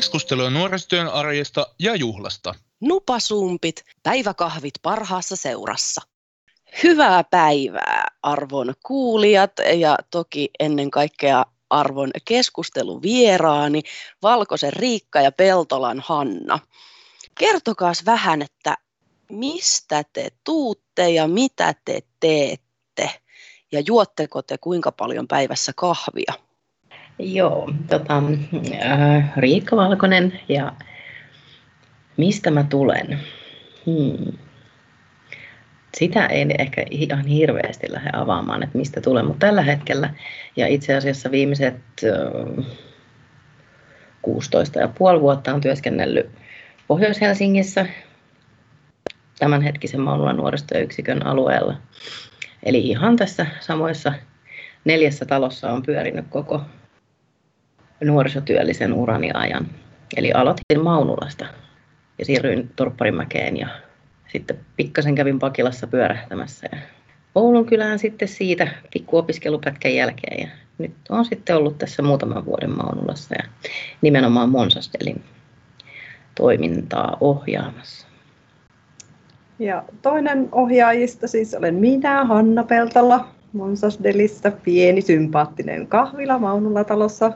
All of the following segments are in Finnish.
Keskustelua nuorisotyön arjesta ja juhlasta. Nupasumpit, päiväkahvit parhaassa seurassa. Hyvää päivää arvon kuulijat ja toki ennen kaikkea arvon keskusteluvieraani Valkoisen Riikka ja Peltolan Hanna. Kertokaas vähän, että mistä te tuutte ja mitä te teette ja juotteko te kuinka paljon päivässä kahvia? Joo, tota, äh, Riikka Valkonen ja mistä mä tulen? Hmm. Sitä ei ehkä ihan hirveästi lähde avaamaan, että mistä tulen, mutta tällä hetkellä ja itse asiassa viimeiset äh, 16 ja vuotta on työskennellyt Pohjois-Helsingissä tämänhetkisen Maunulan nuoristoyksikön alueella. Eli ihan tässä samoissa neljässä talossa on pyörinyt koko nuorisotyöllisen urani ajan. Eli aloitin Maunulasta ja siirryin Torpparimäkeen ja sitten pikkasen kävin Pakilassa pyörähtämässä ja Oulun kylään sitten siitä pikkuopiskelupätkän jälkeen ja nyt on sitten ollut tässä muutaman vuoden Maunulassa ja nimenomaan Monsastelin toimintaa ohjaamassa. Ja toinen ohjaajista siis olen minä, Hanna Peltola, Monsasdelissa, pieni sympaattinen kahvila Maunulla talossa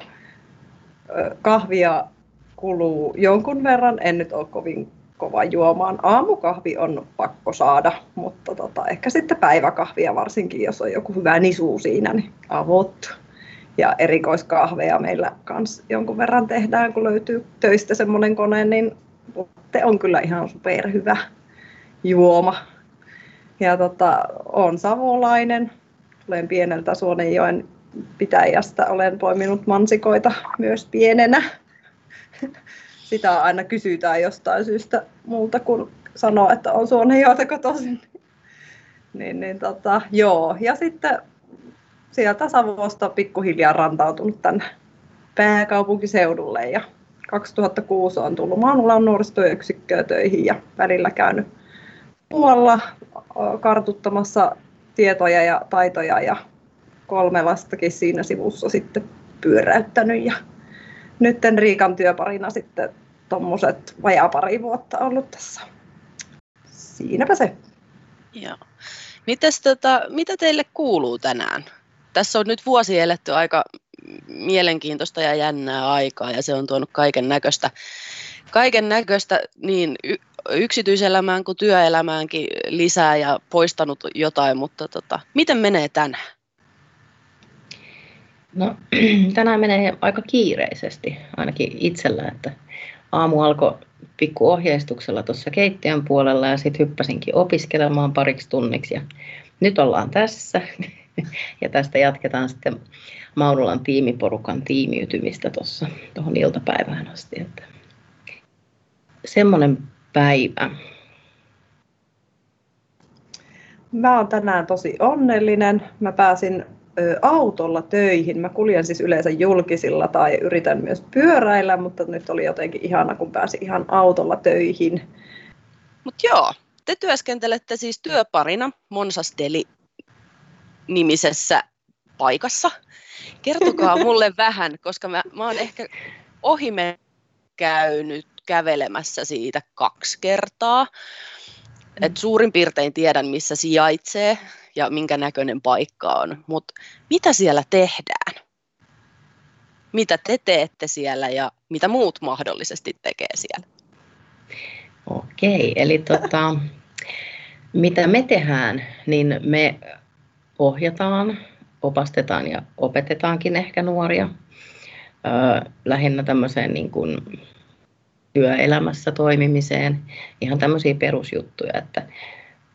kahvia kuluu jonkun verran, en nyt ole kovin kova juomaan. Aamukahvi on pakko saada, mutta tota, ehkä sitten päiväkahvia varsinkin, jos on joku hyvä nisu siinä, niin avot. Ja erikoiskahveja meillä kans jonkun verran tehdään, kun löytyy töistä semmoinen kone, niin te on kyllä ihan superhyvä juoma. Ja tota, on savolainen, olen pieneltä Suonenjoen pitäjästä olen poiminut mansikoita myös pienenä. Sitä aina kysytään jostain syystä multa, kun sanoo, että on Suonenjoelta kotoisin. niin, niin tota, joo. Ja sitten sieltä Savosta pikkuhiljaa rantautunut tänne pääkaupunkiseudulle ja 2006 on tullut Maanulan nuorisotyöyksikköön töihin ja välillä käynyt muualla kartuttamassa tietoja ja taitoja ja kolme lastakin siinä sivussa sitten pyöräyttänyt ja nyt Riikan työparina sitten tuommoiset vajaa pari vuotta ollut tässä. Siinäpä se. Joo. Mites, tota, mitä teille kuuluu tänään? Tässä on nyt vuosi eletty aika mielenkiintoista ja jännää aikaa ja se on tuonut kaiken näköistä kaiken näköistä niin yksityiselämään kuin työelämäänkin lisää ja poistanut jotain, mutta tota, miten menee tänään? No, tänään menee aika kiireisesti, ainakin itsellä, että aamu alkoi pikku ohjeistuksella tuossa keittiön puolella ja sitten hyppäsinkin opiskelemaan pariksi tunniksi ja nyt ollaan tässä ja tästä jatketaan sitten Maunulan tiimiporukan tiimiytymistä tuossa tuohon iltapäivään asti. Että semmoinen päivä. Mä oon tänään tosi onnellinen. Mä pääsin autolla töihin. Mä kuljen siis yleensä julkisilla tai yritän myös pyöräillä, mutta nyt oli jotenkin ihana, kun pääsin ihan autolla töihin. Mutta joo, te työskentelette siis työparina Monsas Deli nimisessä paikassa. Kertokaa mulle vähän, koska mä, mä oon ehkä ohime käynyt kävelemässä siitä kaksi kertaa. Et suurin piirtein tiedän, missä sijaitsee ja minkä näköinen paikka on, mutta mitä siellä tehdään? Mitä te teette siellä ja mitä muut mahdollisesti tekee siellä? Okei, eli tota, mitä me tehdään, niin me ohjataan, opastetaan ja opetetaankin ehkä nuoria lähinnä tämmöiseen niin kuin työelämässä toimimiseen, ihan tämmöisiä perusjuttuja, että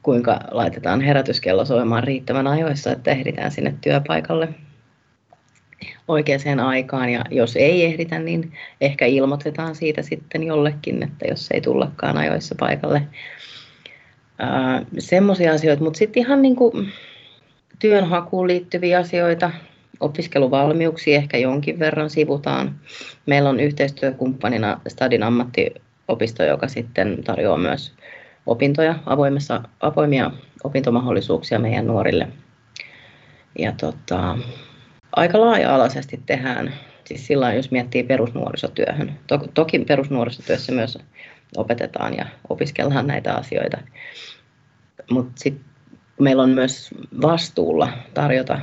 kuinka laitetaan herätyskello soimaan riittävän ajoissa, että ehditään sinne työpaikalle oikeaan aikaan ja jos ei ehditä, niin ehkä ilmoitetaan siitä sitten jollekin, että jos ei tullakaan ajoissa paikalle. Semmoisia asioita, mutta sitten ihan niin kuin työnhakuun liittyviä asioita, opiskeluvalmiuksia ehkä jonkin verran sivutaan. Meillä on yhteistyökumppanina Stadin ammattiopisto, joka sitten tarjoaa myös opintoja, avoimessa, avoimia opintomahdollisuuksia meidän nuorille. Ja tota, aika laaja-alaisesti tehdään Siis silloin, jos miettii perusnuorisotyöhön. Toki perusnuorisotyössä myös opetetaan ja opiskellaan näitä asioita. Mutta sitten meillä on myös vastuulla tarjota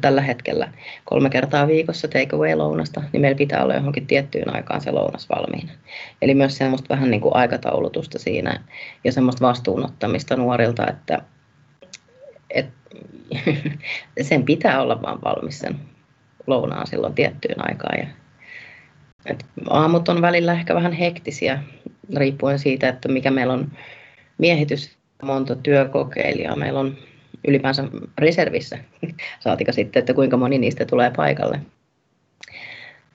tällä hetkellä kolme kertaa viikossa takeaway-lounasta, niin meillä pitää olla johonkin tiettyyn aikaan se lounas valmiina. Eli myös semmoista vähän niin kuin aikataulutusta siinä ja semmoista vastuunottamista nuorilta, että, että sen pitää olla vaan valmis sen lounaan silloin tiettyyn aikaan. Ja, että aamut on välillä ehkä vähän hektisiä, riippuen siitä, että mikä meillä on miehitys, monta työkokeilijaa meillä on ylipäänsä reservissä, saatika sitten, että kuinka moni niistä tulee paikalle.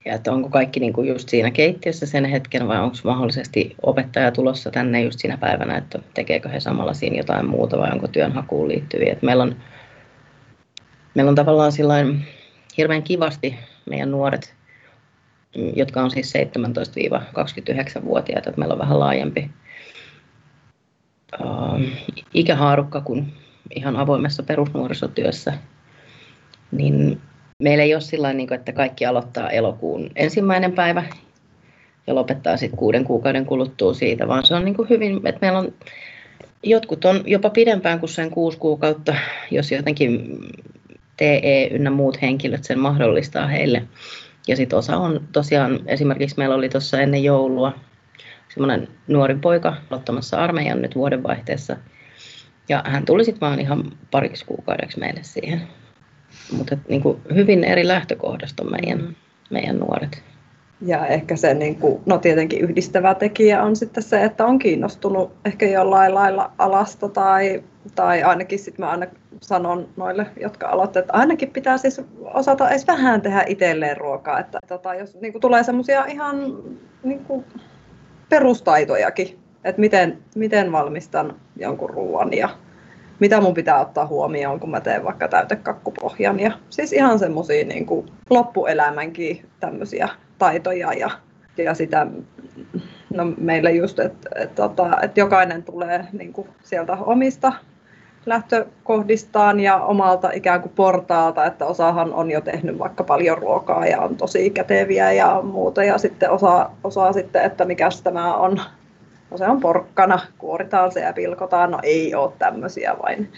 Ja että onko kaikki niin kuin just siinä keittiössä sen hetken vai onko mahdollisesti opettaja tulossa tänne just siinä päivänä, että tekeekö he samalla siinä jotain muuta vai onko työnhakuun liittyviä. Että meillä, on, meillä on tavallaan sillain hirveän kivasti meidän nuoret, jotka on siis 17-29-vuotiaita, että meillä on vähän laajempi ikähaarukka kuin ihan avoimessa perusnuorisotyössä, niin meillä ei ole sillä niin että kaikki aloittaa elokuun ensimmäinen päivä ja lopettaa sitten kuuden kuukauden kuluttua siitä, vaan se on niin kuin hyvin, että meillä on jotkut on jopa pidempään kuin sen kuusi kuukautta, jos jotenkin TE ynnä muut henkilöt sen mahdollistaa heille. Ja sitten osa on tosiaan, esimerkiksi meillä oli tuossa ennen joulua semmoinen nuori poika aloittamassa armeijan nyt vuodenvaihteessa – ja hän tuli sitten vaan ihan pariksi kuukaudeksi meille siihen. Mutta niin hyvin eri lähtökohdasta on meidän, meidän nuoret. Ja ehkä se, niin kuin, no tietenkin yhdistävä tekijä on sitten se, että on kiinnostunut ehkä jollain lailla alasta tai, tai ainakin sitten mä aina sanon noille, jotka aloittavat, että ainakin pitää siis osata edes vähän tehdä itselleen ruokaa. Että tota, jos niin kuin, tulee semmoisia ihan niin kuin, perustaitojakin että miten, miten valmistan jonkun ruoan ja mitä mun pitää ottaa huomioon, kun mä teen vaikka täytekakkupohjan. Ja siis ihan semmoisia niin loppuelämänkin tämmöisiä taitoja ja, ja sitä, no meillä just, että et, tota, et jokainen tulee niin kuin sieltä omista lähtökohdistaan ja omalta ikään kuin portaalta, että osahan on jo tehnyt vaikka paljon ruokaa ja on tosi käteviä ja muuta ja sitten osaa, osaa sitten, että mikä tämä on No se on porkkana, kuoritaan se ja pilkotaan, no ei ole tämmöisiä vain.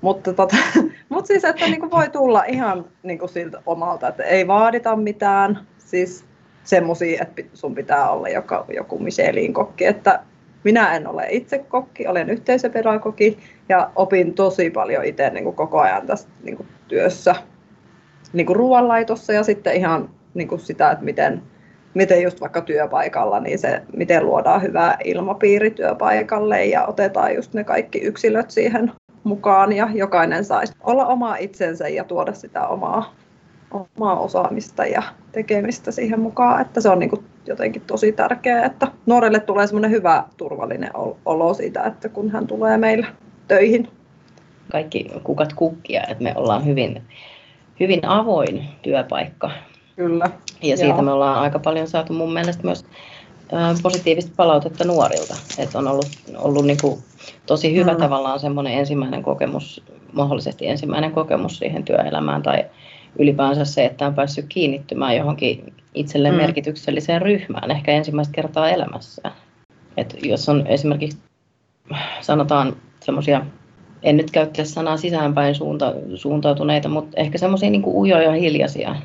Mutta tota, mut siis, että niinku voi tulla ihan niinku siltä omalta, että ei vaadita mitään, siis semmoisia, että sun pitää olla joka, joku Michelin kokki, että minä en ole itse kokki, olen yhteisöpedagogi ja opin tosi paljon itse niin kuin koko ajan tässä niin kuin työssä. Niin kuin ruoanlaitossa ja sitten ihan niin kuin sitä, että miten miten just vaikka työpaikalla, niin se, miten luodaan hyvä ilmapiiri työpaikalle ja otetaan just ne kaikki yksilöt siihen mukaan ja jokainen saisi olla oma itsensä ja tuoda sitä omaa, omaa osaamista ja tekemistä siihen mukaan, että se on niin kuin jotenkin tosi tärkeää, että nuorelle tulee semmoinen hyvä turvallinen olo siitä, että kun hän tulee meillä töihin. Kaikki kukat kukkia, että me ollaan hyvin, hyvin avoin työpaikka Kyllä. Ja siitä Joo. me ollaan aika paljon saatu mun mielestä myös positiivista palautetta nuorilta. Että on ollut, ollut niin kuin tosi hyvä mm. tavallaan semmoinen ensimmäinen kokemus, mahdollisesti ensimmäinen kokemus siihen työelämään tai ylipäänsä se, että on päässyt kiinnittymään johonkin itselleen mm. merkitykselliseen ryhmään ehkä ensimmäistä kertaa elämässään. Et jos on esimerkiksi, sanotaan semmoisia, en nyt käyttäisi sanaa sisäänpäin suunta, suuntautuneita, mutta ehkä semmoisia niin ujoja hiljaisia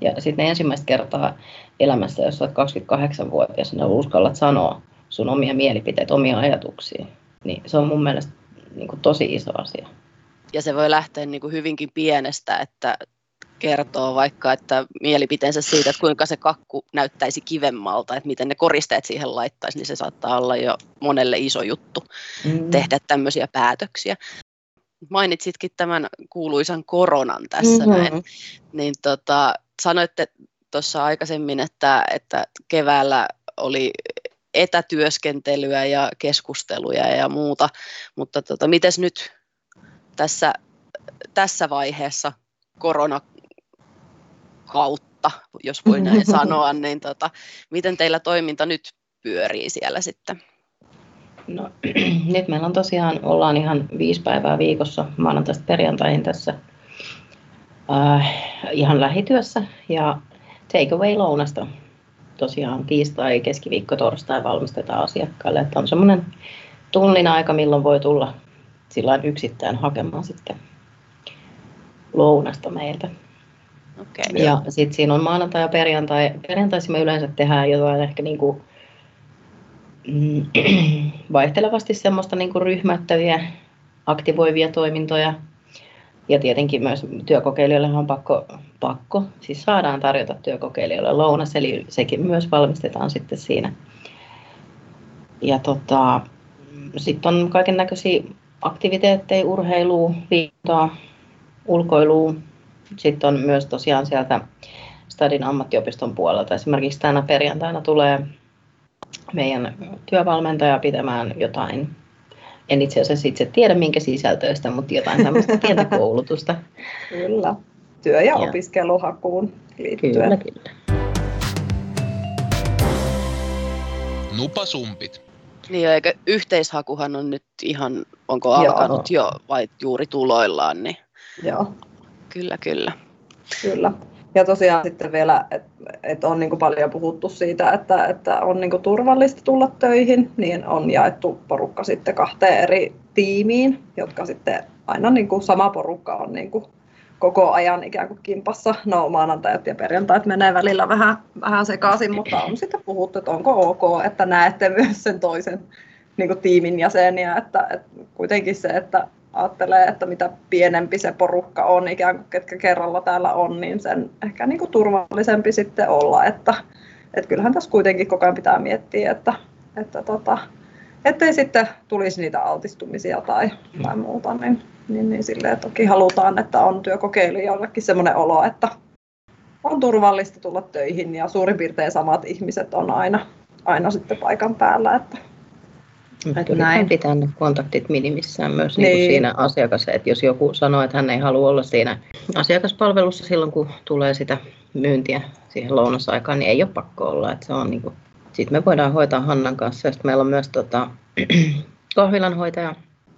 ja sitten ensimmäistä kertaa elämässä, jos olet 28-vuotias, niin uskallat sanoa sun omia mielipiteitä, omia ajatuksia. Niin se on mun mielestä niin kuin tosi iso asia. Ja se voi lähteä niin kuin hyvinkin pienestä, että kertoo vaikka, että mielipiteensä siitä, että kuinka se kakku näyttäisi kivemmalta, että miten ne koristeet siihen laittaisi, niin se saattaa olla jo monelle iso juttu mm. tehdä tämmöisiä päätöksiä. Mainitsitkin tämän kuuluisan koronan tässä mm-hmm. näin, niin tota, sanoitte tuossa aikaisemmin, että, että keväällä oli etätyöskentelyä ja keskusteluja ja muuta, mutta tota, miten nyt tässä, tässä vaiheessa korona kautta, jos voi näin sanoa, niin tota, miten teillä toiminta nyt pyörii siellä sitten? No, nyt meillä on tosiaan, ollaan ihan viisi päivää viikossa maanantaista perjantaihin tässä äh, ihan lähityössä ja take away lounasta. Tosiaan tiistai, keskiviikko, torstai valmistetaan asiakkaille. Että on semmoinen tunnin aika, milloin voi tulla sillä yksittäin hakemaan sitten lounasta meiltä. Okay. Ja sitten siinä on maanantai ja perjantai. Perjantaisin me yleensä tehdään jotain ehkä niin kuin, mm, vaihtelevasti semmoista niin kuin ryhmättäviä, aktivoivia toimintoja. Ja tietenkin myös työkokeilijoille on pakko, pakko, siis saadaan tarjota työkokeilijoille lounas, eli sekin myös valmistetaan sitten siinä. Ja tota, sitten on kaiken näköisiä aktiviteetteja, urheilua, liikuntaa, ulkoilua. Sitten on myös tosiaan sieltä Stadin ammattiopiston puolelta. Esimerkiksi tänä perjantaina tulee meidän työvalmentaja pitämään jotain, en itse asiassa itse tiedä minkä sisältöistä, mutta jotain tämmöistä pientä koulutusta. Kyllä. Työ- ja, ja opiskeluhakuun liittyen. Kyllä, kyllä. Nupasumpit. Niin, eikö yhteishakuhan on nyt ihan, onko alkanut Joo. jo vai juuri tuloillaan, niin Joo. kyllä, kyllä. Kyllä. Ja tosiaan sitten vielä, että et on niin paljon puhuttu siitä, että, että on niin turvallista tulla töihin, niin on jaettu porukka sitten kahteen eri tiimiin, jotka sitten aina niin kuin sama porukka on niin kuin koko ajan ikään kuin kimpassa. No maanantajat ja perjantait menee välillä vähän, vähän sekaisin, mutta on sitten puhuttu, että onko ok, että näette myös sen toisen niin kuin tiimin jäseniä, että, että kuitenkin se, että ajattelee, että mitä pienempi se porukka on, ikään kuin ketkä kerralla täällä on, niin sen ehkä niin kuin turvallisempi sitten olla, että, että kyllähän tässä kuitenkin koko ajan pitää miettiä, että, että tota, ettei sitten tulisi niitä altistumisia tai, tai muuta, niin, niin, niin silleen toki halutaan, että on työkokeilijoillekin sellainen olo, että on turvallista tulla töihin ja suurin piirtein samat ihmiset on aina, aina sitten paikan päällä, että Näin. pitää ne kontaktit minimissään myös niin. Niin siinä asiakas, että jos joku sanoo, että hän ei halua olla siinä asiakaspalvelussa silloin, kun tulee sitä myyntiä siihen lounasaikaan, niin ei ole pakko olla. Että se on niin kuin... Sitten me voidaan hoitaa Hannan kanssa. Sitten meillä on myös tota, kahvilanhoitaja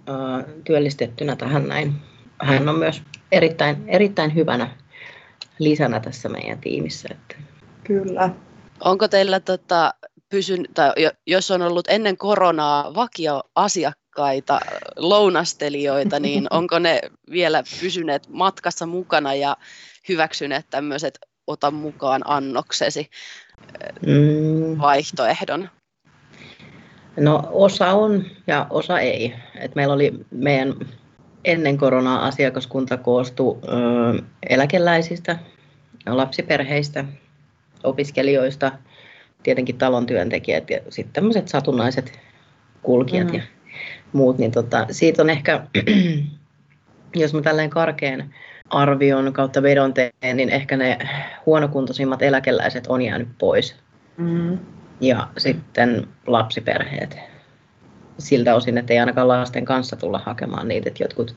ää, työllistettynä tähän näin. Hän on myös erittäin, erittäin hyvänä lisänä tässä meidän tiimissä. Että... Kyllä. Onko teillä tota, pysyn, tai jos on ollut ennen koronaa vakioasiakkaita, lounastelijoita, niin onko ne vielä pysyneet matkassa mukana ja hyväksyneet tämmöiset ota mukaan annoksesi mm. vaihtoehdon? No osa on ja osa ei. Et meillä oli meidän ennen koronaa asiakaskunta koostui ö, eläkeläisistä, lapsiperheistä, opiskelijoista – tietenkin talon työntekijät ja sitten tämmöiset satunnaiset kulkijat mm. ja muut, niin tota, siitä on ehkä, jos mä tälleen karkeen arvion kautta vedon teen, niin ehkä ne huonokuntoisimmat eläkeläiset on jäänyt pois. Mm. Ja sitten lapsiperheet. Siltä osin, että ei ainakaan lasten kanssa tulla hakemaan niitä. Että jotkut,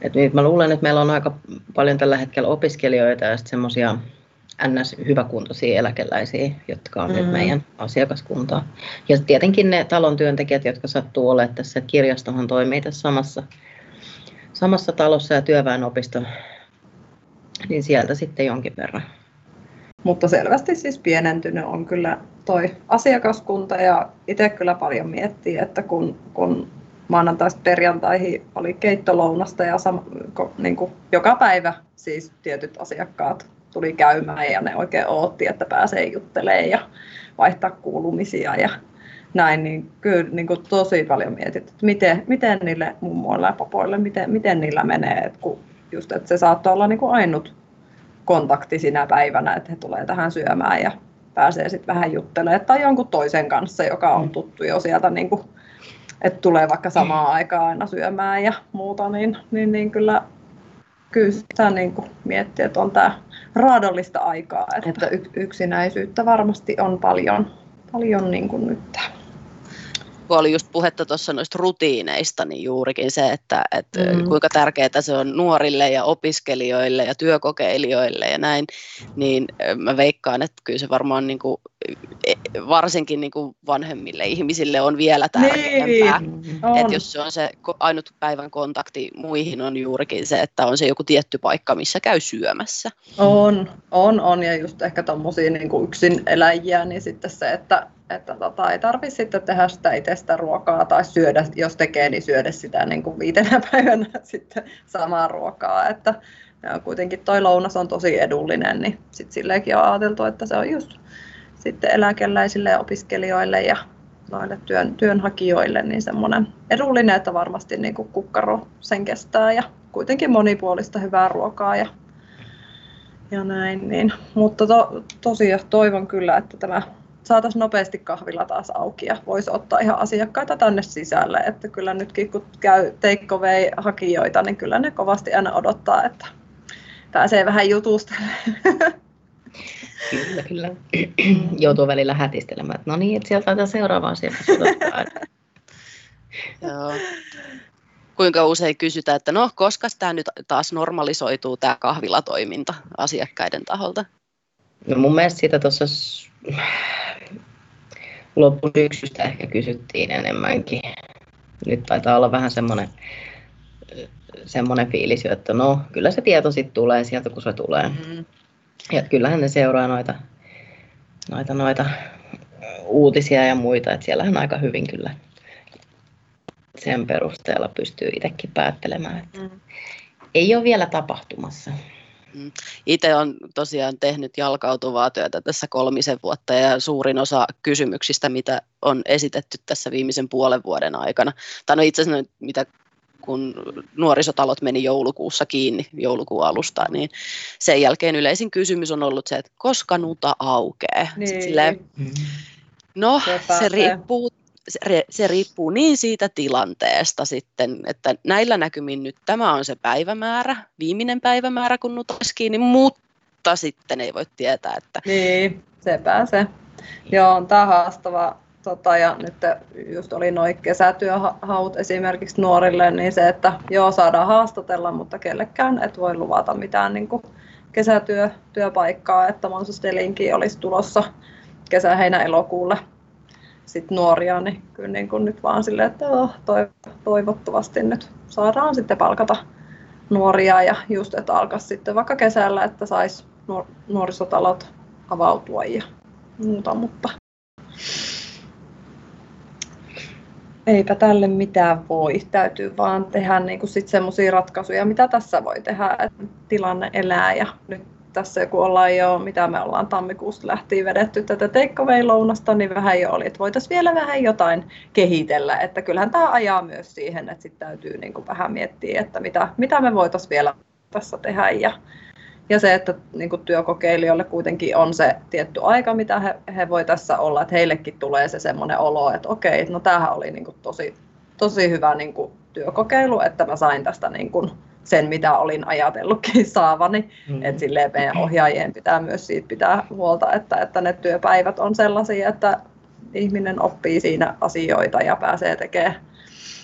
että nyt mä luulen, että meillä on aika paljon tällä hetkellä opiskelijoita ja sitten semmoisia ns. hyväkuntoisia eläkeläisiä, jotka on mm. nyt meidän asiakaskuntaa. Ja tietenkin ne talon työntekijät, jotka sattuu olemaan tässä, kirjastohan toimii tässä samassa, samassa talossa ja työväenopisto, niin sieltä sitten jonkin verran. Mutta selvästi siis pienentynyt on kyllä toi asiakaskunta ja itse kyllä paljon miettii, että kun, kun maanantaista perjantaihin oli keittolounasta ja sama, niin kuin joka päivä siis tietyt asiakkaat tuli käymään ja ne oikein ootti, että pääsee juttelemaan ja vaihtaa kuulumisia ja näin, niin kyllä niin kuin tosi paljon mietit, että miten, miten niille mummoille ja papoille, miten, miten niillä menee, että kun just, että se saattaa olla niin kuin ainut kontakti sinä päivänä, että he tulee tähän syömään ja pääsee sitten vähän juttelemaan tai jonkun toisen kanssa, joka on mm. tuttu jo sieltä, niin kuin, että tulee vaikka samaan mm. aikaan aina syömään ja muuta, niin, niin, niin kyllä kyllä sitä niin kuin miettii, että on tämä raadollista aikaa, että yksinäisyyttä varmasti on paljon, paljon niin kuin nyt. Kun oli just puhetta tuossa noista rutiineista, niin juurikin se, että, että mm. kuinka tärkeää se on nuorille ja opiskelijoille ja työkokeilijoille ja näin, niin mä veikkaan, että kyllä se varmaan niin kuin, e, varsinkin niin kuin vanhemmille ihmisille on vielä tärkeämpää. Niin. Että jos se on se ainut päivän kontakti muihin on juurikin se, että on se joku tietty paikka, missä käy syömässä. On, on, on ja just ehkä tuommoisia niin yksin eläjiä, niin sitten se, että, että tota, ei tarvitse sitten tehdä sitä itsestä ruokaa tai syödä, jos tekee, niin syödä sitä niin kuin viitenä päivänä sitten samaa ruokaa, että ja kuitenkin toi lounas on tosi edullinen, niin sitten silleenkin on ajateltu, että se on just sitten eläkeläisille ja opiskelijoille ja noille työn, työnhakijoille niin semmoinen edullinen, että varmasti niin kuin kukkaro sen kestää ja kuitenkin monipuolista hyvää ruokaa ja, ja näin. Niin. Mutta to, tosiaan toivon kyllä, että tämä saataisiin nopeasti kahvila taas auki ja voisi ottaa ihan asiakkaita tänne sisälle. Että kyllä nytkin kun käy take hakijoita, niin kyllä ne kovasti aina odottaa, että pääsee vähän jutustelemaan. Kyllä, kyllä. Joutuu välillä hätistelemään, että no niin, että sieltä taitaa seuraava Joo. Kuinka usein kysytään, että no, koska tämä nyt taas normalisoituu tämä kahvilatoiminta asiakkaiden taholta? No mun mielestä sitä tuossa loppusyksystä ehkä kysyttiin enemmänkin. Nyt taitaa olla vähän semmoinen semmoinen fiilis että no kyllä se tieto sitten tulee sieltä, kun se tulee. Mm. Ja kyllähän ne seuraa noita, noita, noita uutisia ja muita, että siellähän aika hyvin kyllä sen perusteella pystyy itsekin päättelemään. Että mm. Ei ole vielä tapahtumassa. Mm. Itse olen tosiaan tehnyt jalkautuvaa työtä tässä kolmisen vuotta ja suurin osa kysymyksistä, mitä on esitetty tässä viimeisen puolen vuoden aikana, tai no itse asiassa mitä kun nuorisotalot meni joulukuussa kiinni joulukuun alusta, niin sen jälkeen yleisin kysymys on ollut se, että koska nuta aukeaa. Niin. Silleen, no, se riippuu, se, riippuu niin siitä tilanteesta sitten, että näillä näkymin nyt tämä on se päivämäärä, viimeinen päivämäärä, kun nutas kiinni, mutta sitten ei voi tietää, että... Niin, se pääsee. Joo, on tämä haastava Tota, ja nyt just oli noin kesätyöhaut esimerkiksi nuorille, niin se, että joo, saadaan haastatella, mutta kellekään et voi luvata mitään niin kuin kesätyöpaikkaa, että Monsustelinkin olisi tulossa kesä, heinä, elokuulle sit nuoria, niin kyllä niin kuin nyt vaan silleen, että oh, toivottavasti nyt saadaan sitten palkata nuoria ja just, että alkaisi sitten vaikka kesällä, että saisi nuorisotalot avautua ja muuta, mutta eipä tälle mitään voi. Täytyy vaan tehdä niin sitten semmoisia ratkaisuja, mitä tässä voi tehdä, että tilanne elää ja nyt tässä kun ollaan jo, mitä me ollaan tammikuusta lähtien vedetty tätä takeaway-lounasta, niin vähän jo oli, että voitaisiin vielä vähän jotain kehitellä, että kyllähän tämä ajaa myös siihen, että sitten täytyy niin kuin vähän miettiä, että mitä, mitä me voitaisiin vielä tässä tehdä. Ja ja se, että niin kuin työkokeilijoille kuitenkin on se tietty aika, mitä he, he voi tässä olla, että heillekin tulee se semmoinen olo, että okei, no tämähän oli niin kuin tosi, tosi hyvä niin kuin työkokeilu, että mä sain tästä niin kuin sen, mitä olin ajatellutkin saavani. Mm. Että silleen meidän ohjaajien pitää myös siitä pitää huolta, että, että ne työpäivät on sellaisia, että ihminen oppii siinä asioita ja pääsee tekemään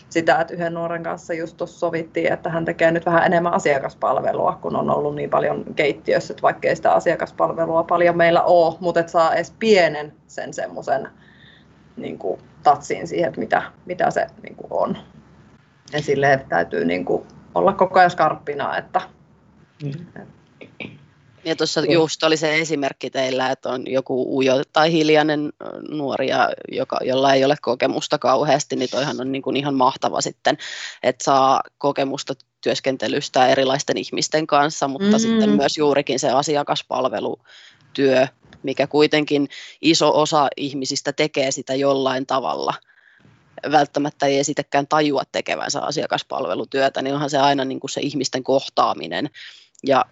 sitä, että yhden nuoren kanssa just tuossa sovittiin, että hän tekee nyt vähän enemmän asiakaspalvelua, kun on ollut niin paljon keittiössä, että vaikka ei sitä asiakaspalvelua paljon meillä ole, mutta että saa edes pienen sen semmoisen niin kuin, tatsin siihen, että mitä, mitä se niin kuin on. Ja silleen täytyy niin kuin, olla koko ajan skarppina, että, mm. Ja tuossa just oli se esimerkki teillä, että on joku ujo tai hiljainen nuori, joka, jolla ei ole kokemusta kauheasti, niin toihan on niin kuin ihan mahtava sitten, että saa kokemusta työskentelystä erilaisten ihmisten kanssa, mutta mm-hmm. sitten myös juurikin se asiakaspalvelutyö, mikä kuitenkin iso osa ihmisistä tekee sitä jollain tavalla välttämättä ei esitäkään tajua tekevänsä asiakaspalvelutyötä, niin onhan se aina niin kuin se ihmisten kohtaaminen ja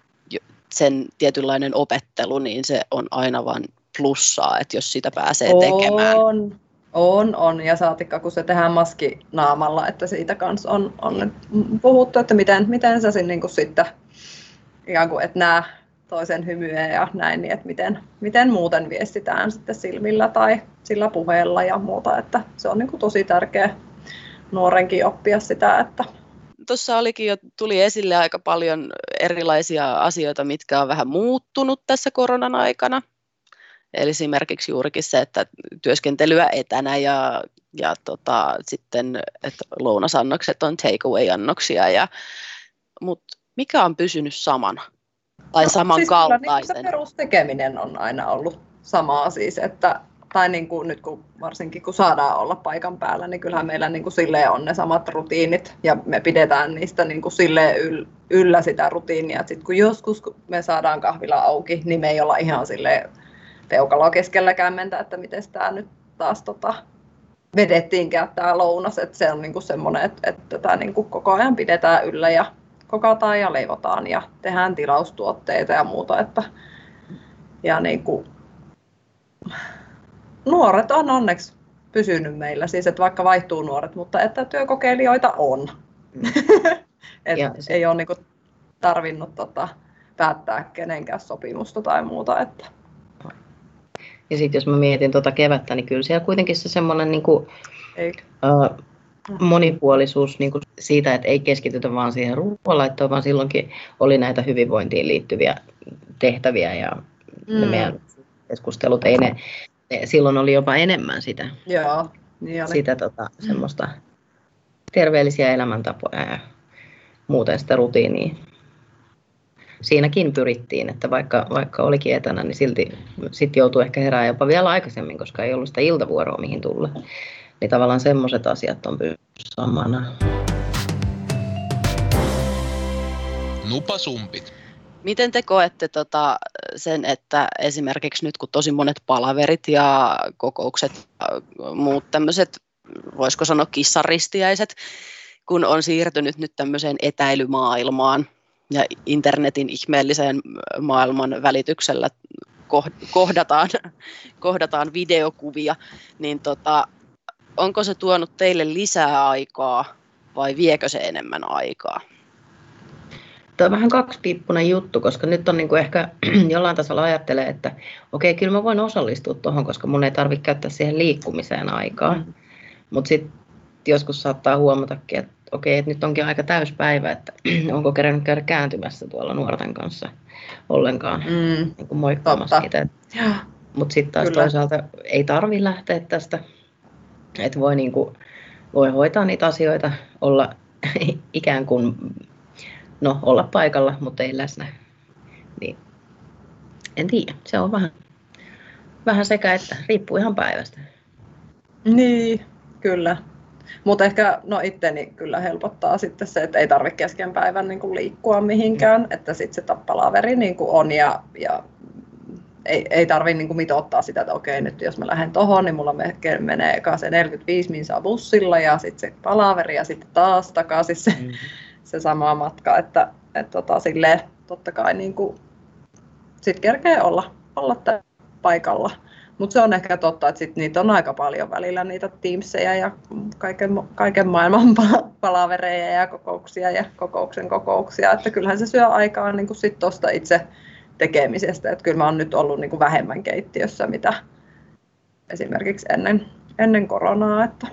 sen tietynlainen opettelu, niin se on aina vain plussaa, että jos sitä pääsee tekemään. On, on, on. Ja saatikka, kun se tehdään maskinaamalla, että siitä kanssa on, on puhuttu, että miten, miten sä niin kuin sitten ikään kuin, että nämä toisen hymyä ja näin, niin että miten, miten muuten viestitään sitten silmillä tai sillä puheella ja muuta, että se on niin kuin tosi tärkeä nuorenkin oppia sitä, että tuossa olikin jo, tuli esille aika paljon erilaisia asioita, mitkä on vähän muuttunut tässä koronan aikana. Eli esimerkiksi juurikin se, että työskentelyä etänä ja ja tota, sitten että lounasannokset on takeaway-annoksia. Ja, mutta mikä on pysynyt samana? Tai no, samankaltaisen? Siis niin perustekeminen on aina ollut samaa siis, että tai niin kuin nyt kun, varsinkin kun saadaan olla paikan päällä, niin kyllähän meillä niin kuin silleen on ne samat rutiinit ja me pidetään niistä niin kuin silleen yllä sitä rutiinia. Sitten kun joskus kun me saadaan kahvila auki, niin me ei olla ihan sille peukaloa keskelläkään mentä, että miten tämä nyt taas tota, vedettiinkään tämä lounas. Että se on niin kuin semmoinen, että, että tätä niin kuin koko ajan pidetään yllä ja kokataan ja leivotaan ja tehdään tilaustuotteita ja muuta. Että, ja niin kuin, nuoret on onneksi pysynyt meillä, siis että vaikka vaihtuu nuoret, mutta että työkokeilijoita on. Mm. Et se... Ei ole niinku tarvinnut tota, päättää kenenkään sopimusta tai muuta. Että. Ja sitten jos mä mietin tuota kevättä, niin kyllä siellä kuitenkin se semmoinen niin kuin, monipuolisuus niin kuin siitä, että ei keskitytä vaan siihen ruoanlaittoon, vaan silloinkin oli näitä hyvinvointiin liittyviä tehtäviä ja mm. meidän keskustelut, ei ne silloin oli jopa enemmän sitä, Joo, niin oli. sitä tota, semmoista terveellisiä elämäntapoja ja muuten sitä rutiinia. Siinäkin pyrittiin, että vaikka, vaikka olikin etänä, niin silti sit joutui ehkä herää jopa vielä aikaisemmin, koska ei ollut sitä iltavuoroa, mihin tulla. Niin tavallaan semmoiset asiat on pysynyt samana. Nupasumpit. Miten te koette tota, sen, että esimerkiksi nyt kun tosi monet palaverit ja kokoukset ja muut tämmöiset, voisiko sanoa kissaristiäiset, kun on siirtynyt nyt tämmöiseen etäilymaailmaan ja internetin ihmeelliseen maailman välityksellä kohdataan, kohdataan videokuvia, niin tota, onko se tuonut teille lisää aikaa vai viekö se enemmän aikaa? Tuo on vähän kaksipiippunen juttu, koska nyt on niin kuin ehkä jollain tasolla ajattelee, että okei, okay, kyllä mä voin osallistua tuohon, koska mun ei tarvitse käyttää siihen liikkumiseen aikaa. Mm. Mutta sitten joskus saattaa huomatakin, että okei, okay, että nyt onkin aika täyspäivä, että onko kerännyt käydä kääntymässä tuolla nuorten kanssa ollenkaan mm. niin kuin moikkaamassa niitä. Mutta sitten taas Kyllä. toisaalta ei tarvi lähteä tästä, että voi, niin kuin, voi hoitaa niitä asioita, olla ikään kuin no, olla paikalla, mutta ei läsnä. Niin, en tiedä, se on vähän, vähän sekä että, riippuu ihan päivästä. Niin, kyllä. Mutta ehkä no itteni kyllä helpottaa sitten se, että ei tarvitse kesken päivän niin kuin liikkua mihinkään, että sitten se tappalaveri niin kuin on ja, ja ei, ei tarvitse niin mitoittaa sitä, että okei nyt jos mä lähden tohon, niin mulla menee eka se 45 minsaa bussilla ja sitten se palaveri ja sitten taas takaisin se mm-hmm se sama matka, että, että tota, silleen, totta kai niin kuin, sit kerkee olla, olla paikalla. Mutta se on ehkä totta, että sit niitä on aika paljon välillä, niitä Teamseja ja kaiken, kaiken maailman palavereja ja kokouksia ja kokouksen kokouksia. Että kyllähän se syö aikaa niin sit tuosta itse tekemisestä. Että kyllä mä oon nyt ollut niin kuin vähemmän keittiössä, mitä esimerkiksi ennen, ennen koronaa. Että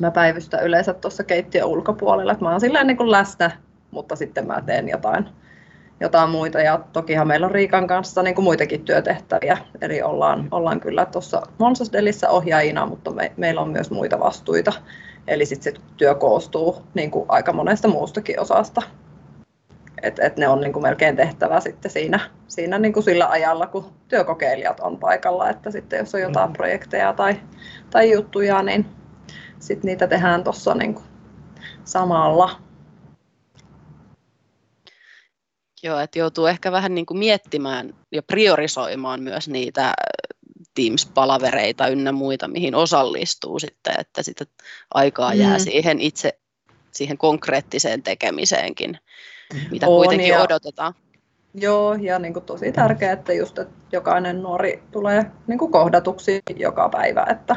mä päivystän yleensä tuossa keittiön ulkopuolella, että mä oon sillä niin kuin läsnä, mutta sitten mä teen jotain, jotain muita. Ja tokihan meillä on Riikan kanssa niin kuin muitakin työtehtäviä, eli ollaan, ollaan kyllä tuossa Monsasdelissä ohjaajina, mutta me, meillä on myös muita vastuita. Eli sitten se työ koostuu niin kuin aika monesta muustakin osasta. Et, et ne on niin kuin melkein tehtävä sitten siinä, siinä niin kuin sillä ajalla, kun työkokeilijat on paikalla. Että sitten jos on jotain mm. projekteja tai, tai juttuja, niin sit niitä tehdään tuossa niin samalla. Joo, että joutuu ehkä vähän niin kuin miettimään ja priorisoimaan myös niitä Teams-palavereita ynnä muita, mihin osallistuu sitten, että sitä aikaa jää mm. siihen itse siihen konkreettiseen tekemiseenkin, mitä On, kuitenkin ja, odotetaan. Joo, ja niin kuin tosi tärkeää, että just että jokainen nuori tulee niin kuin kohdatuksi joka päivä, että,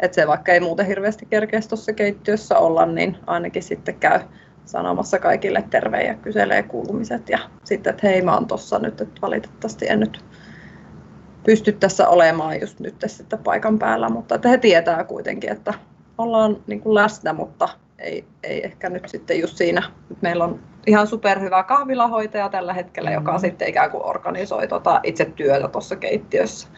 että se vaikka ei muuten hirveästi kerkeäisi tuossa keittiössä olla, niin ainakin sitten käy sanomassa kaikille terve ja kyselee kuulumiset. Ja sitten, että hei mä oon tuossa nyt, että valitettavasti en nyt pysty tässä olemaan just nyt sitten paikan päällä, mutta että he tietää kuitenkin, että ollaan niin kuin läsnä, mutta ei, ei ehkä nyt sitten just siinä. Nyt meillä on ihan superhyvä kahvilahoitaja tällä hetkellä, joka mm-hmm. sitten ikään kuin organisoi tota itse työtä tuossa keittiössä.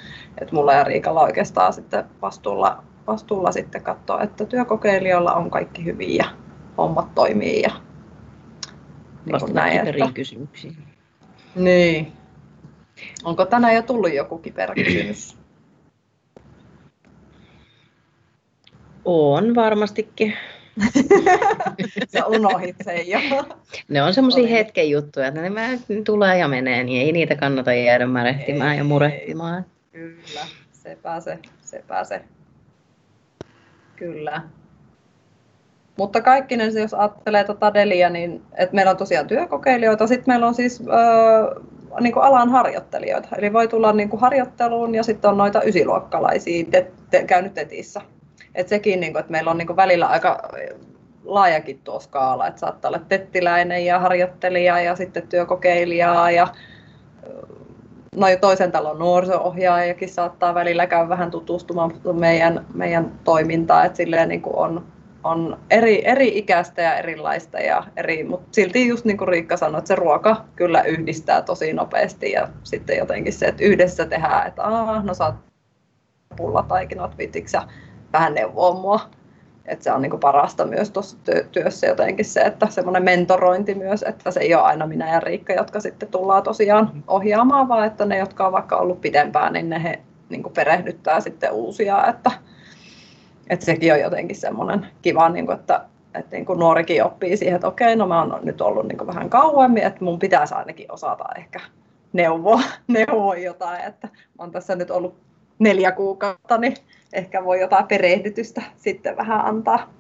Et mulla ja Riikalla oikeastaan sitten vastuulla vastuulla sitten katsoa, että työkokeilijoilla on kaikki hyvin ja hommat toimii. Ja, niin näin, että... kysymyksiin. Niin. Onko tänään jo tullut joku kiperä kysymys? On varmastikin. Sä unohit sen jo. Ne on semmoisia hetken juttuja, että ne tulee ja menee, niin ei niitä kannata jäädä märehtimään ei, ja murehtimaan. Kyllä, se pääsee, se pääsee. Kyllä. Mutta kaikkinen, jos ajattelee tuota Delia, niin että meillä on tosiaan työkokeilijoita, sitten meillä on siis öö, niin kuin alan harjoittelijoita. Eli voi tulla niin kuin harjoitteluun ja sitten on noita ysiluokkalaisia te, te, käynyt tetissä. Et sekin, niin kuin, että meillä on niin välillä aika laajakin tuo skaala, että saattaa olla tettiläinen ja harjoittelija ja sitten työkokeilijaa ja no toisen talon nuoriso-ohjaajakin saattaa välillä käydä vähän tutustumaan meidän, meidän toimintaan, että silleen niin kuin on, on eri, eri ikäistä ja erilaista, ja eri, mutta silti just niin kuin Riikka sanoi, että se ruoka kyllä yhdistää tosi nopeasti ja sitten jotenkin se, että yhdessä tehdään, että aah, no saat pullataikinat vitiksi ja vähän neuvoa mua. Että se on niin kuin parasta myös tuossa työssä jotenkin se, että semmoinen mentorointi myös, että se ei ole aina minä ja Riikka, jotka sitten tullaan tosiaan ohjaamaan, vaan että ne, jotka on vaikka ollut pidempään, niin ne he niin kuin perehdyttää sitten uusia, että, että sekin on jotenkin semmoinen kiva, niin kuin, että, että niin kuin nuorikin oppii siihen, että okei, no mä oon nyt ollut niin kuin vähän kauemmin, että mun pitäisi ainakin osata ehkä neuvoa, neuvoa jotain, että mä oon tässä nyt ollut neljä kuukautta, niin ehkä voi jotain perehdytystä sitten vähän antaa.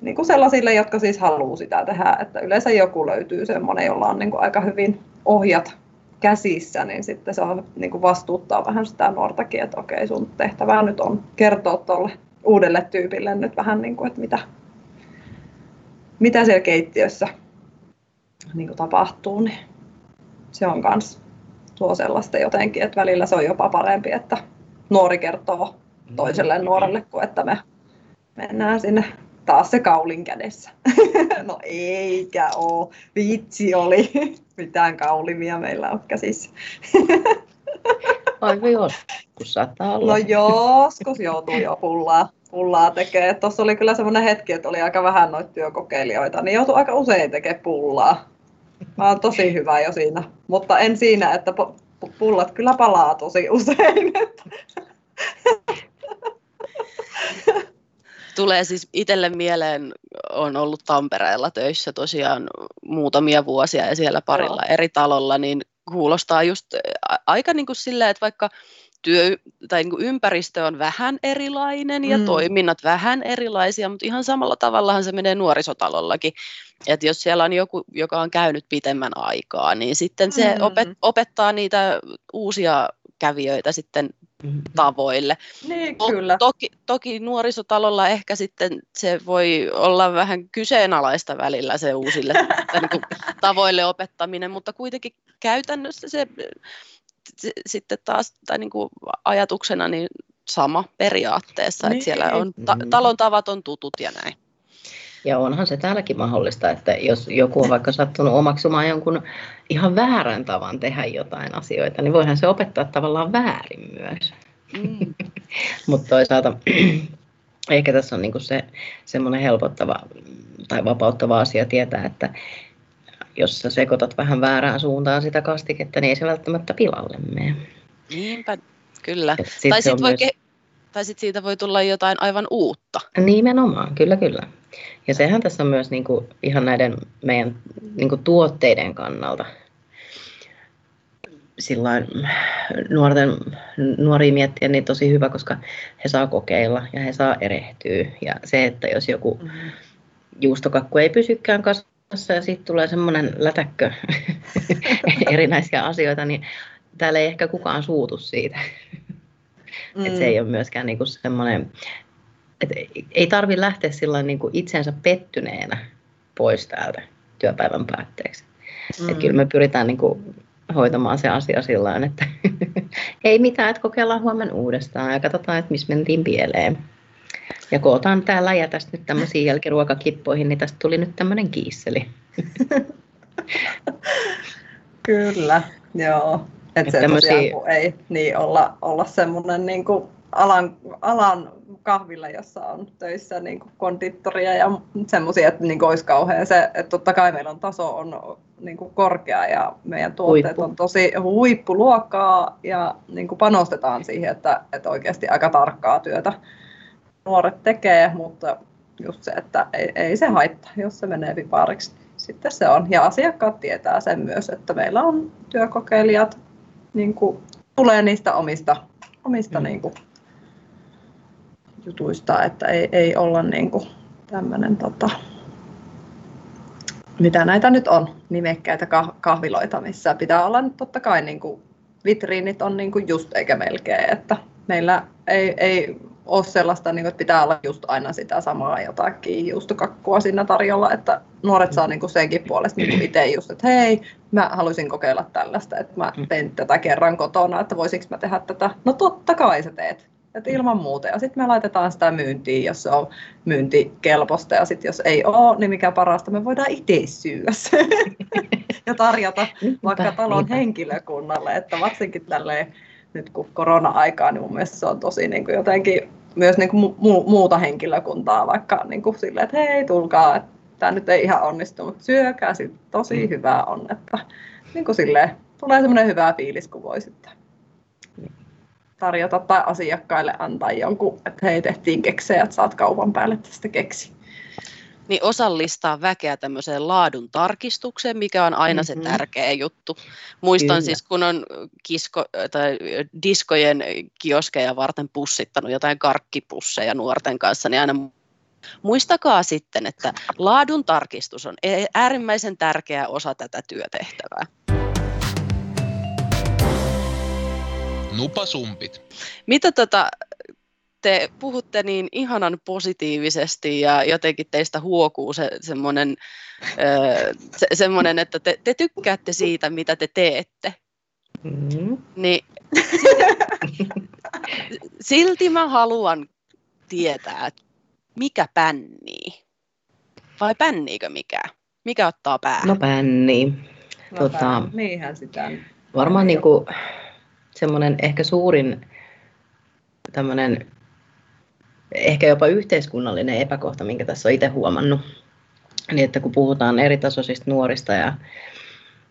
Niin kuin sellaisille, jotka siis haluaa sitä tehdä, että yleensä joku löytyy semmoinen, jolla on niin kuin aika hyvin ohjat käsissä, niin sitten se on niin kuin vastuuttaa vähän sitä nuortakin, että okei, sun tehtävä nyt on kertoa tuolle uudelle tyypille nyt vähän, niin kuin, että mitä, mitä siellä keittiössä niin kuin tapahtuu, niin se on myös tuo sellaista jotenkin, että välillä se on jopa parempi, että nuori kertoo toiselle nuorelle, kuin että me mennään sinne taas se kaulin kädessä. no eikä oo. Vitsi oli. Mitään kaulimia meillä on käsissä. Aivan joskus saattaa olla. No joskus joutuu jo pullaa, pullaa tekemään. Tuossa oli kyllä semmoinen hetki, että oli aika vähän noita työkokeilijoita, niin joutuu aika usein tekemään pullaa. Mä oon tosi hyvä jo siinä, mutta en siinä, että pullat kyllä palaa tosi usein. Tulee siis itselle mieleen, on ollut Tampereella töissä tosiaan muutamia vuosia ja siellä parilla Joo. eri talolla, niin kuulostaa just aika niin kuin silleen, että vaikka työ, tai niin kuin ympäristö on vähän erilainen ja mm. toiminnat vähän erilaisia, mutta ihan samalla tavallahan se menee nuorisotalollakin. Että jos siellä on joku, joka on käynyt pitemmän aikaa, niin sitten se mm. opet, opettaa niitä uusia kävijöitä sitten tavoille. Niin, kyllä. Toki, toki nuorisotalolla ehkä sitten se voi olla vähän kyseenalaista välillä se uusille niin kuin, tavoille opettaminen, mutta kuitenkin käytännössä se, se sitten taas tai niin kuin ajatuksena niin sama periaatteessa, niin. että siellä on ta- mm. talon tavat on tutut ja näin. Ja onhan se täälläkin mahdollista, että jos joku on vaikka sattunut omaksumaan jonkun ihan väärän tavan tehdä jotain asioita, niin voihan se opettaa tavallaan väärin myös. Mm. Mutta toisaalta ehkä tässä on niinku se semmoinen helpottava tai vapauttava asia tietää, että jos sä sekoitat vähän väärään suuntaan sitä kastiketta, niin ei se välttämättä pilalle mene. Niinpä, kyllä. Sit tai sitten myös... ke- tai sit siitä voi tulla jotain aivan uutta. Nimenomaan, kyllä kyllä. Ja sehän tässä on myös niin kuin ihan näiden meidän niin kuin tuotteiden kannalta sillain nuorten, nuoria miettiä niin tosi hyvä, koska he saa kokeilla ja he saa erehtyä. Ja se, että jos joku mm-hmm. juustokakku ei pysykään kasvassa ja sitten tulee semmoinen lätäkkö erinäisiä asioita, niin täällä ei ehkä kukaan suutu siitä. Mm. Et se ei ole myöskään niinku semmoinen, että ei tarvi lähteä sillä niinku itsensä pettyneenä pois täältä työpäivän päätteeksi. Mm. Et kyllä me pyritään niinku hoitamaan se asia sillä että ei mitään, että kokeillaan huomenna uudestaan ja katsotaan, että missä mentiin pieleen. Ja kun otan tää läjä tästä nyt tämmöisiin jälkiruokakippoihin, niin tästä tuli nyt tämmöinen kiisseli. Kyllä, joo. Että se tämmösiä... tosiaan, ei niin olla, olla semmoinen niin kuin alan, alan kahvilla, jossa on töissä niin kuin kondittoria ja semmoisia, että niin kuin olisi kauhean se, että totta kai meillä on taso on niin kuin korkea ja meidän tuotteet Huippu. on tosi huippuluokkaa ja niin kuin panostetaan siihen, että, että oikeasti aika tarkkaa työtä nuoret tekee, mutta just se, että ei, ei se haittaa, jos se menee vipariksi. Sitten se on. Ja asiakkaat tietää sen myös, että meillä on työkokeilijat, niin kuin, tulee niistä omista, omista mm. niin kuin, jutuista, että ei, ei olla niin kuin, tämmöinen, tota, mitä näitä nyt on, nimekkäitä kahviloita, missä pitää olla nyt totta kai niin kuin, vitriinit on niin kuin just eikä melkein, että meillä ei, ei ole sellaista, niin kuin, että pitää olla just aina sitä samaa jotakin juustokakkua siinä tarjolla, että nuoret saa niin kuin senkin puolesta niin itse just, että hei, mä haluaisin kokeilla tällaista, että mä teen tätä kerran kotona, että voisinko mä tehdä tätä. No totta kai sä teet, että ilman muuta. Ja sitten me laitetaan sitä myyntiin, jos se on myyntikelpoista. Ja sitten jos ei ole, niin mikä parasta, me voidaan itse syödä se ja tarjota vaikka talon henkilökunnalle. Että varsinkin tälleen nyt kun korona-aikaa, niin mun mielestä se on tosi niin kuin jotenkin myös niin kuin mu- muuta henkilökuntaa vaikka niin kuin silleen, että hei tulkaa, että tämä nyt ei ihan onnistu, mutta syökää, sitten tosi mm. hyvää on, että niin kuin silleen, tulee semmoinen hyvä fiilis, kun voi sitten tarjota tai asiakkaille antaa jonkun, että hei tehtiin keksejä, että saat kaupan päälle tästä keksi. Niin osallistaa väkeä tämmöiseen laadun tarkistukseen, mikä on aina mm-hmm. se tärkeä juttu. Muistan Kyllä. siis, kun on kisko, tai diskojen kioskeja varten pussittanut jotain karkkipusseja nuorten kanssa, niin aina Muistakaa sitten, että laadun tarkistus on e- äärimmäisen tärkeä osa tätä työtehtävää. Nupasumpit. Mitä tota, te puhutte niin ihanan positiivisesti ja jotenkin teistä huokuu se, semmoinen, se, semmoinen, että te, te tykkäätte siitä, mitä te teette. Mm-hmm. Niin, silti mä haluan tietää, mikä pännii? Vai pänniikö mikä? Mikä ottaa päähän? No pännii. No, tota, niinhän sitä. Varmaan niin kuin, semmoinen ehkä suurin tämmöinen ehkä jopa yhteiskunnallinen epäkohta, minkä tässä on itse huomannut. Niin, että kun puhutaan eritasoisista nuorista ja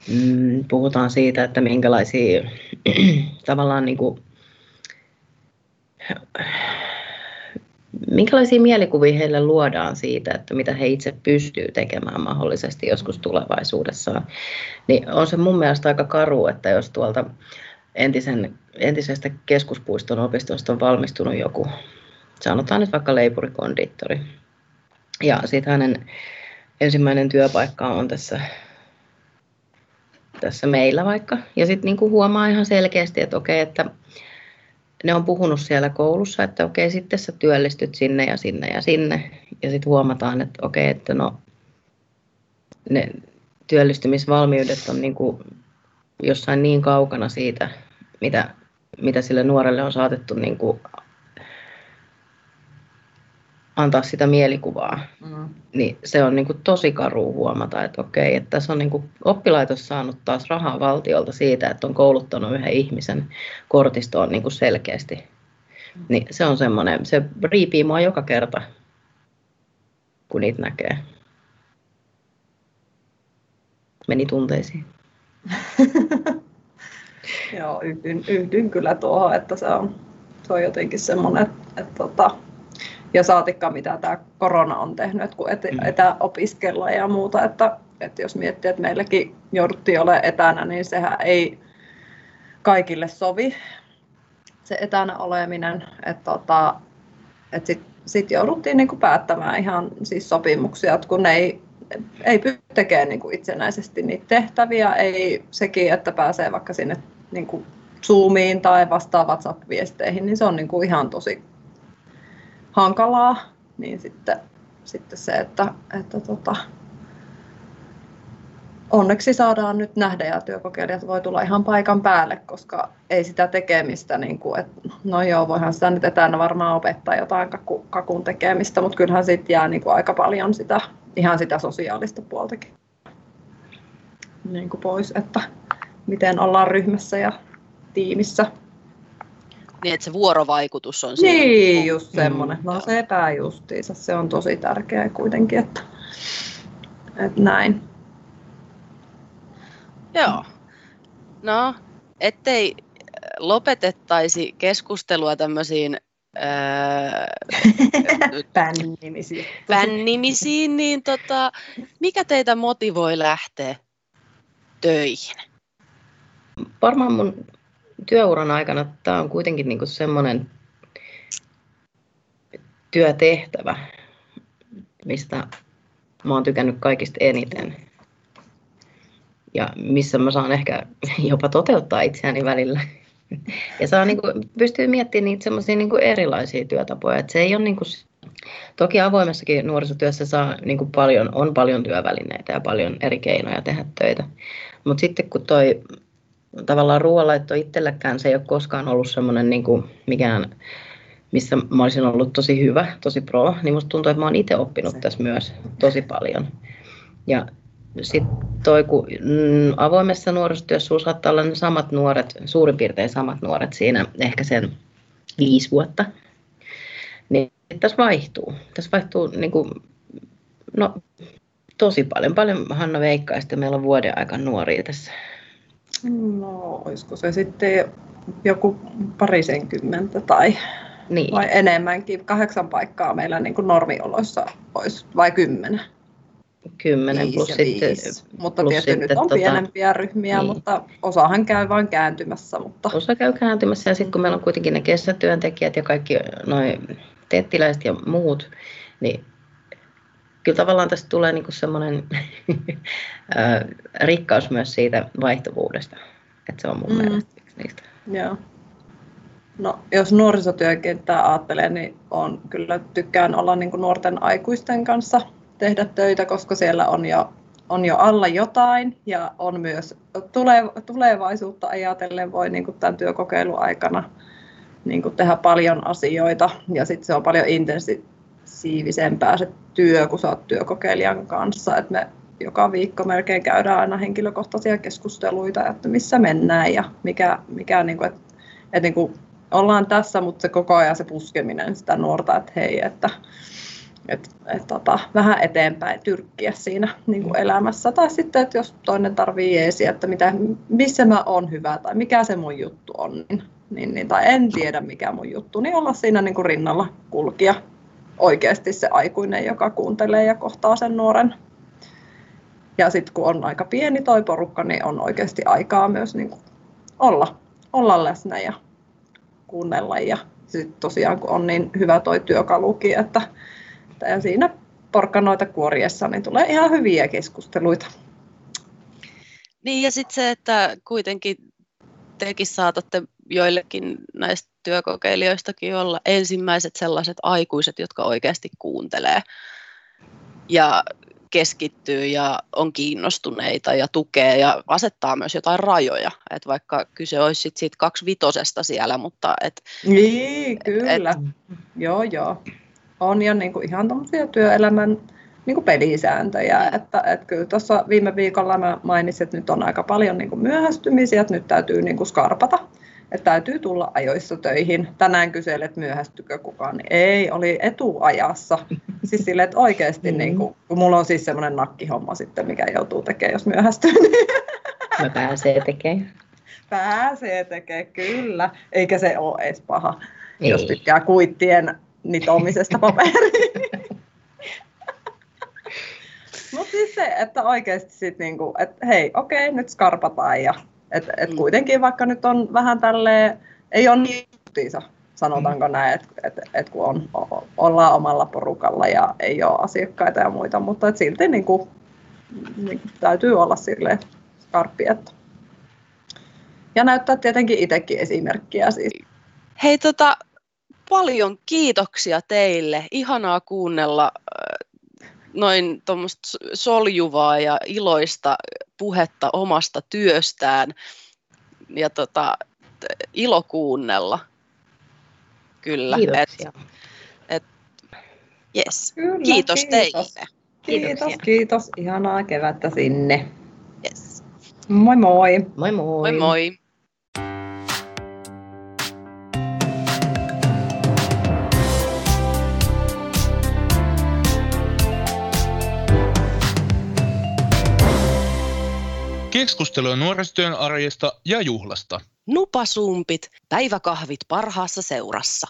mm, puhutaan siitä, että minkälaisia tavallaan niin kuin, minkälaisia mielikuvia heille luodaan siitä, että mitä he itse pystyy tekemään mahdollisesti joskus tulevaisuudessa, niin on se mun mielestä aika karu, että jos tuolta entisen, entisestä keskuspuiston opistosta on valmistunut joku, sanotaan nyt vaikka leipurikondiittori, ja sitten hänen ensimmäinen työpaikka on tässä, tässä meillä vaikka, ja sitten niinku huomaa ihan selkeästi, että okei, että ne on puhunut siellä koulussa, että okei, sitten sä työllistyt sinne ja sinne ja sinne. Ja sitten huomataan, että okei, että no ne työllistymisvalmiudet on niin kuin jossain niin kaukana siitä, mitä, mitä sille nuorelle on saatettu niin kuin antaa sitä mielikuvaa, mm. niin se on niin kuin tosi karu huomata, että okei, että tässä on niin kuin oppilaitos saanut taas rahaa valtiolta siitä, että on kouluttanut yhden ihmisen kortistoon niin kuin selkeästi. Mm. Niin se on semmoinen, se riipii mua joka kerta, kun niitä näkee. Meni tunteisiin. Joo, yhdyn, yhdyn kyllä tuohon, että se on, se on jotenkin semmoinen, että, että, tota, ja saatikka mitä tämä korona on tehnyt, kun et, mm. etäopiskella ja muuta, että, että jos miettii, että meilläkin jouduttiin olemaan etänä, niin sehän ei kaikille sovi se etänä oleminen, että tota, että sitten sit jouduttiin niinku päättämään ihan siis sopimuksia, että kun ei, ei pysty tekemään niinku itsenäisesti niitä tehtäviä, ei sekin, että pääsee vaikka sinne niinku Zoomiin tai vastaa WhatsApp-viesteihin, niin se on niinku ihan tosi hankalaa, niin sitten, sitten se, että, että tota, onneksi saadaan nyt nähdä ja työkokeilijat voi tulla ihan paikan päälle, koska ei sitä tekemistä, niin kuin, että no joo, voihan sitä nyt etänä varmaan opettaa jotain kaku, kakun tekemistä, mutta kyllähän sitten jää niin kuin aika paljon sitä, ihan sitä sosiaalista puoltakin niin kuin pois, että miten ollaan ryhmässä ja tiimissä Niin, että se vuorovaikutus on siinä. Niin, just semmoinen. No sepä justiinsa. Se on tosi tärkeää kuitenkin, että, että näin. Joo. No, ettei lopetettaisi keskustelua tämmöisiin Pännimisiin. pännimisiin, niin tota, mikä teitä motivoi lähteä töihin? Varmaan mun työuran aikana tämä on kuitenkin niinku semmoinen työtehtävä, mistä mä oon tykännyt kaikista eniten. Ja missä mä saan ehkä jopa toteuttaa itseäni välillä. Ja saa niin kuin, pystyy miettimään niitä semmoisia niin erilaisia työtapoja. Että se ei ole niin kuin, toki avoimessakin nuorisotyössä saa niin kuin paljon, on paljon työvälineitä ja paljon eri keinoja tehdä töitä. Mutta sitten kun toi tavallaan ruoanlaitto itselläkään, se ei ole koskaan ollut semmoinen niin kuin mikään, missä mä olisin ollut tosi hyvä, tosi pro, niin musta tuntuu, että mä oon itse oppinut tässä myös tosi paljon. Ja sitten toi, kun mm, avoimessa nuorisotyössä sulla saattaa olla ne samat nuoret, suurin piirtein samat nuoret siinä ehkä sen viisi vuotta, niin tässä vaihtuu. Tässä vaihtuu niin kuin, no, tosi paljon. Paljon Hanna Veikka ja sitten meillä on vuoden aika nuoria tässä. No, olisiko se sitten joku parisenkymmentä tai niin. vai enemmänkin. Kahdeksan paikkaa meillä niin kuin normioloissa olisi, vai kymmenen? Kymmenen plus sitten... Mutta plus tietysti sitten, nyt on tota, pienempiä ryhmiä, niin. mutta osahan käy vain kääntymässä. Mutta... Osa käy kääntymässä ja sitten kun meillä on kuitenkin ne kesätyöntekijät ja kaikki noin tettiläiset ja muut, niin kyllä tavallaan tästä tulee niinku semmoinen rikkaus myös siitä vaihtuvuudesta. Että se on mun mm. mielestä yksi niistä. Joo. No, jos nuorisotyökenttää ajattelee, niin on kyllä tykkään olla niin kuin nuorten aikuisten kanssa tehdä töitä, koska siellä on jo, on jo alla jotain ja on myös tulevaisuutta ajatellen voi niin kuin tämän työkokeilun aikana niin kuin tehdä paljon asioita ja sitten se on paljon intensiivisempää se työ, kun sä oot työkokeilijan kanssa. Et me joka viikko melkein käydään aina henkilökohtaisia keskusteluita, että missä mennään ja mikä, mikä niin kuin, että, että niin kuin ollaan tässä, mutta se koko ajan se puskeminen sitä nuorta, että hei, että et, et, tota, vähän eteenpäin tyrkkiä siinä niin kuin elämässä. Tai sitten, että jos toinen tarvii jeesiä, että mitä, missä mä oon hyvä tai mikä se mun juttu on, niin, niin, niin, tai en tiedä mikä mun juttu, niin olla siinä niin kuin rinnalla kulkija oikeasti se aikuinen, joka kuuntelee ja kohtaa sen nuoren. Ja sitten kun on aika pieni toi porukka, niin on oikeasti aikaa myös niin kuin olla, olla läsnä ja kuunnella. Ja sitten tosiaan kun on niin hyvä toi työkalukin, että ja siinä porkkanoita kuoriessa niin tulee ihan hyviä keskusteluita. Niin ja sitten se, että kuitenkin tekin saatatte joillekin näistä työkokeilijoistakin olla ensimmäiset sellaiset aikuiset, jotka oikeasti kuuntelee ja keskittyy ja on kiinnostuneita ja tukee ja asettaa myös jotain rajoja. Et vaikka kyse olisi sit siitä kaksi vitosesta siellä, mutta... Et, niin, kyllä. Et, joo, joo on jo niin kuin ihan työelämän niin kuin pelisääntöjä. Että, että kyllä tuossa viime viikolla mä mainitsin, että nyt on aika paljon niin kuin myöhästymisiä, että nyt täytyy niin kuin skarpata. Että täytyy tulla ajoissa töihin. Tänään kyselet, myöhästykö kukaan, ei, oli etuajassa. Siis sille, että oikeasti, mm. niin kuin, kun mulla on siis semmoinen nakkihomma sitten, mikä joutuu tekemään, jos myöhästyy. Niin... Mä pääsee tekemään. Pääsee tekemään, kyllä. Eikä se ole edes paha, ei. jos tykkää kuittien nitomisesta paperiin. Mutta siis se, että oikeasti sitten niinku, että hei, okei, nyt skarpataan ja että et mm. kuitenkin vaikka nyt on vähän tälleen, ei ole niin justiinsa, sanotaanko mm. näin, että et, et kun on, o, ollaan omalla porukalla ja ei ole asiakkaita ja muita, mutta et silti niinku, niinku, täytyy olla sille skarppi. Että. Ja näyttää tietenkin itsekin esimerkkiä siis. Hei, tota, paljon kiitoksia teille. Ihanaa kuunnella noin tuommoista soljuvaa ja iloista puhetta omasta työstään. Ja tota, ilo kuunnella. Kyllä. Kiitoksia. Et, et, yes. Kyllä, kiitos, kiitos teille. Kiitos, kiitos. Ihanaa kevättä sinne. Yes. Moi moi. Moi moi. Moi moi. Keskustelua nuorisotyön arjesta ja juhlasta. Nupasumpit, päiväkahvit parhaassa seurassa.